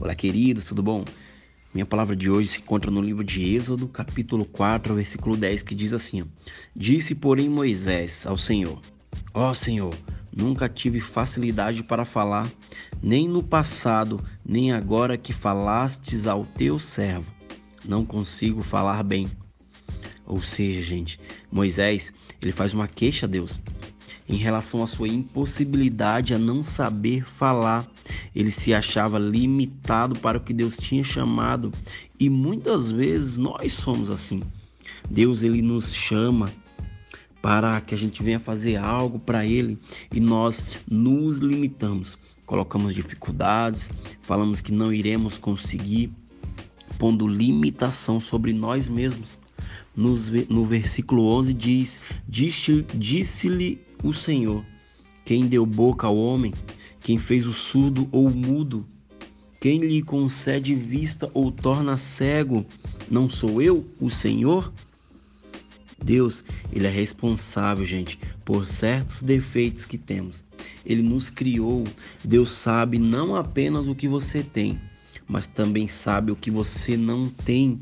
Olá, queridos, tudo bom? Minha palavra de hoje se encontra no livro de Êxodo, capítulo 4, versículo 10, que diz assim: Disse, porém, Moisés ao Senhor: Ó oh, Senhor, nunca tive facilidade para falar, nem no passado, nem agora que falastes ao teu servo. Não consigo falar bem. Ou seja, gente, Moisés, ele faz uma queixa a Deus em relação à sua impossibilidade a não saber falar. Ele se achava limitado para o que Deus tinha chamado e muitas vezes nós somos assim. Deus ele nos chama para que a gente venha fazer algo para ele e nós nos limitamos. Colocamos dificuldades, falamos que não iremos conseguir, pondo limitação sobre nós mesmos no versículo 11 diz: Disse-lhe o Senhor: Quem deu boca ao homem? Quem fez o surdo ou o mudo? Quem lhe concede vista ou torna cego? Não sou eu, o Senhor? Deus, ele é responsável, gente, por certos defeitos que temos. Ele nos criou. Deus sabe não apenas o que você tem, mas também sabe o que você não tem.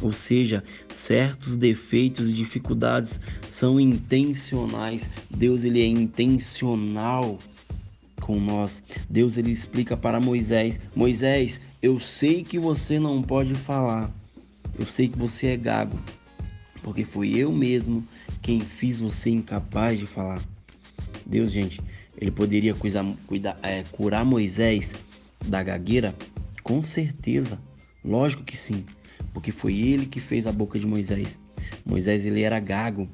Ou seja, certos defeitos e dificuldades são intencionais. Deus ele é intencional com nós. Deus ele explica para Moisés: Moisés, eu sei que você não pode falar. Eu sei que você é gago, porque foi eu mesmo quem fiz você incapaz de falar. Deus, gente, ele poderia cuidar, cuidar, é, curar Moisés da gagueira? Com certeza, lógico que sim porque foi ele que fez a boca de Moisés. Moisés ele era gago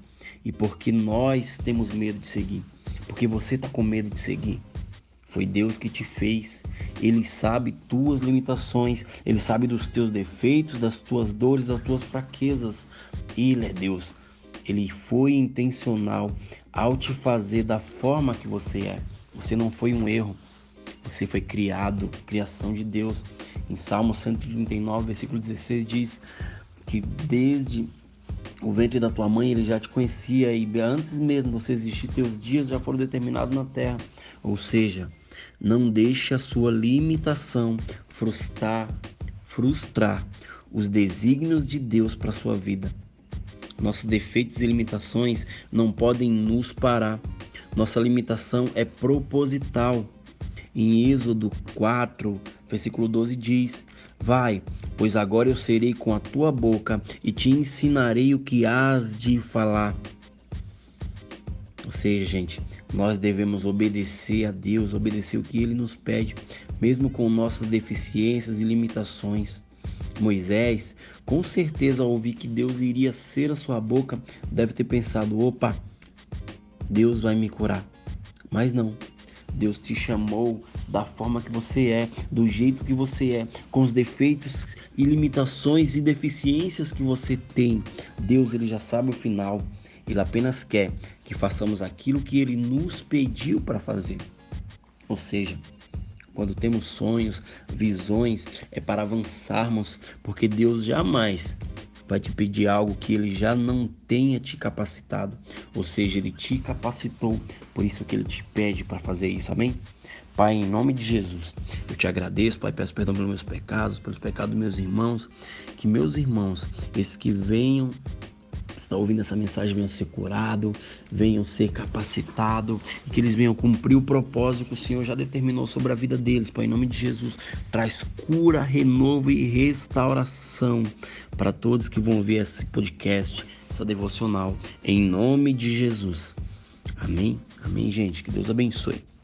e porque nós temos medo de seguir, porque você está com medo de seguir. Foi Deus que te fez. Ele sabe tuas limitações, ele sabe dos teus defeitos, das tuas dores, das tuas fraquezas. Ele é Deus. Ele foi intencional ao te fazer da forma que você é. Você não foi um erro. Você foi criado, criação de Deus. Em Salmo 139, versículo 16 diz que desde o ventre da tua mãe ele já te conhecia e antes mesmo você existir, teus dias já foram determinados na terra. Ou seja, não deixe a sua limitação frustrar, frustrar os desígnios de Deus para sua vida. Nossos defeitos e limitações não podem nos parar. Nossa limitação é proposital. Em Êxodo 4, versículo 12 diz: Vai, pois agora eu serei com a tua boca e te ensinarei o que hás de falar. Ou seja, gente, nós devemos obedecer a Deus, obedecer o que Ele nos pede, mesmo com nossas deficiências e limitações. Moisés, com certeza, ao ouvir que Deus iria ser a sua boca, deve ter pensado: opa, Deus vai me curar. Mas não, Deus te chamou da forma que você é, do jeito que você é, com os defeitos e limitações e deficiências que você tem. Deus ele já sabe o final. Ele apenas quer que façamos aquilo que ele nos pediu para fazer. Ou seja, quando temos sonhos, visões, é para avançarmos, porque Deus jamais vai te pedir algo que ele já não tenha te capacitado, ou seja, ele te capacitou, por isso que ele te pede para fazer isso, amém? Pai, em nome de Jesus, eu te agradeço, Pai, peço perdão pelos meus pecados, pelos pecados dos meus irmãos, que meus irmãos, esses que venham está ouvindo essa mensagem venham ser curado, venham ser capacitado e que eles venham cumprir o propósito que o Senhor já determinou sobre a vida deles. Pai, em nome de Jesus, traz cura, renovo e restauração para todos que vão ver esse podcast, essa devocional, em nome de Jesus. Amém? Amém, gente. Que Deus abençoe.